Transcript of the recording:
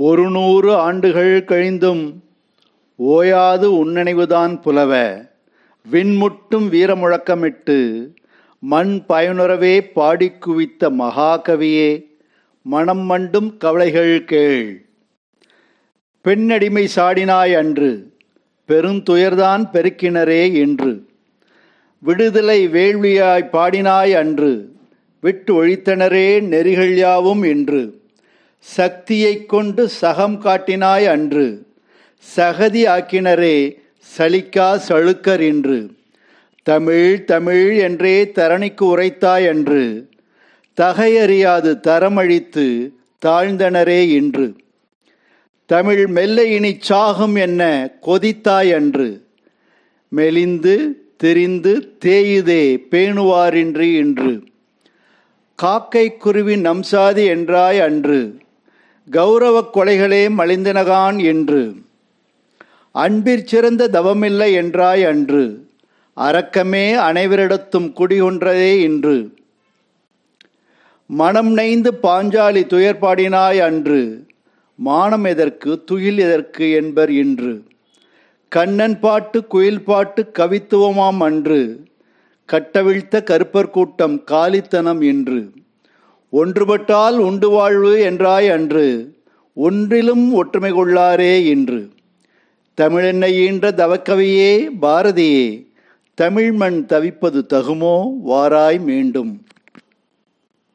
ஒரு நூறு ஆண்டுகள் கழிந்தும் ஓயாது உன்னணிவுதான் புலவ. விண்முட்டும் வீரமுழக்கமிட்டு மண் பயனுறவே பாடிக் குவித்த மகாகவியே மனம் மண்டும் கவலைகள் கேள். பெண்ணடிமை சாடினாய் அன்று பெருந்துயர்தான் பெருக்கினரே என்று விடுதலை வேள்வியாய் பாடினாய் அன்று விட்டு ஒழித்தனரே நெறிகள் யாவும் என்று சக்தியைக் கொண்டு சகம் காட்டினாய் அன்று. சகதி ஆக்கினரே சலிக்கா சழுக்கர் என்று தமிழ் தமிழ் என்றே தரணிக்கு உரைத்தாய் அன்று. தகையறியாது தரமழித்து தாழ்ந்தனரே இன்று. தமிழ் மெல்ல இனி சாகும் என்ன கொதித்தாய் அன்று. மெலிந்து தெரிந்து தேயுதே பேணுவாரின்றி இன்று காக்கை குருவி நம்சாதி என்றாய் அன்று. கௌரவ கொலைகளே மலிந்தனகான் என்று. அன்பிற் சிறந்த தவமில்லை என்றாய் அன்று. அரக்கமே அனைவரிடத்தும் குடிகொன்றதே இன்று. மனம் நெய்ந்து பாஞ்சாலி துயர்பாடினாய் அன்று. மானம் எதற்கு துயில் எதற்கு என்பர் இன்று. கண்ணன் பாட்டு குயில் பாட்டு கவித்துவமாம் அன்று. கட்டவிழ்த்த கருப்பர் கூட்டம் காலித்தனம் இன்று. ஒன்றுபட்டால் உண்டு வாழ்வு என்றாய் அன்று ஒன்றிலும் ஒற்றுமை கொள்ளாரே இன்று. தமிழென்னை ஈன்ற தவக்கவியே பாரதியே தமிழ்மண் தவிப்பது தகுமோ? வாராய் மீண்டும்.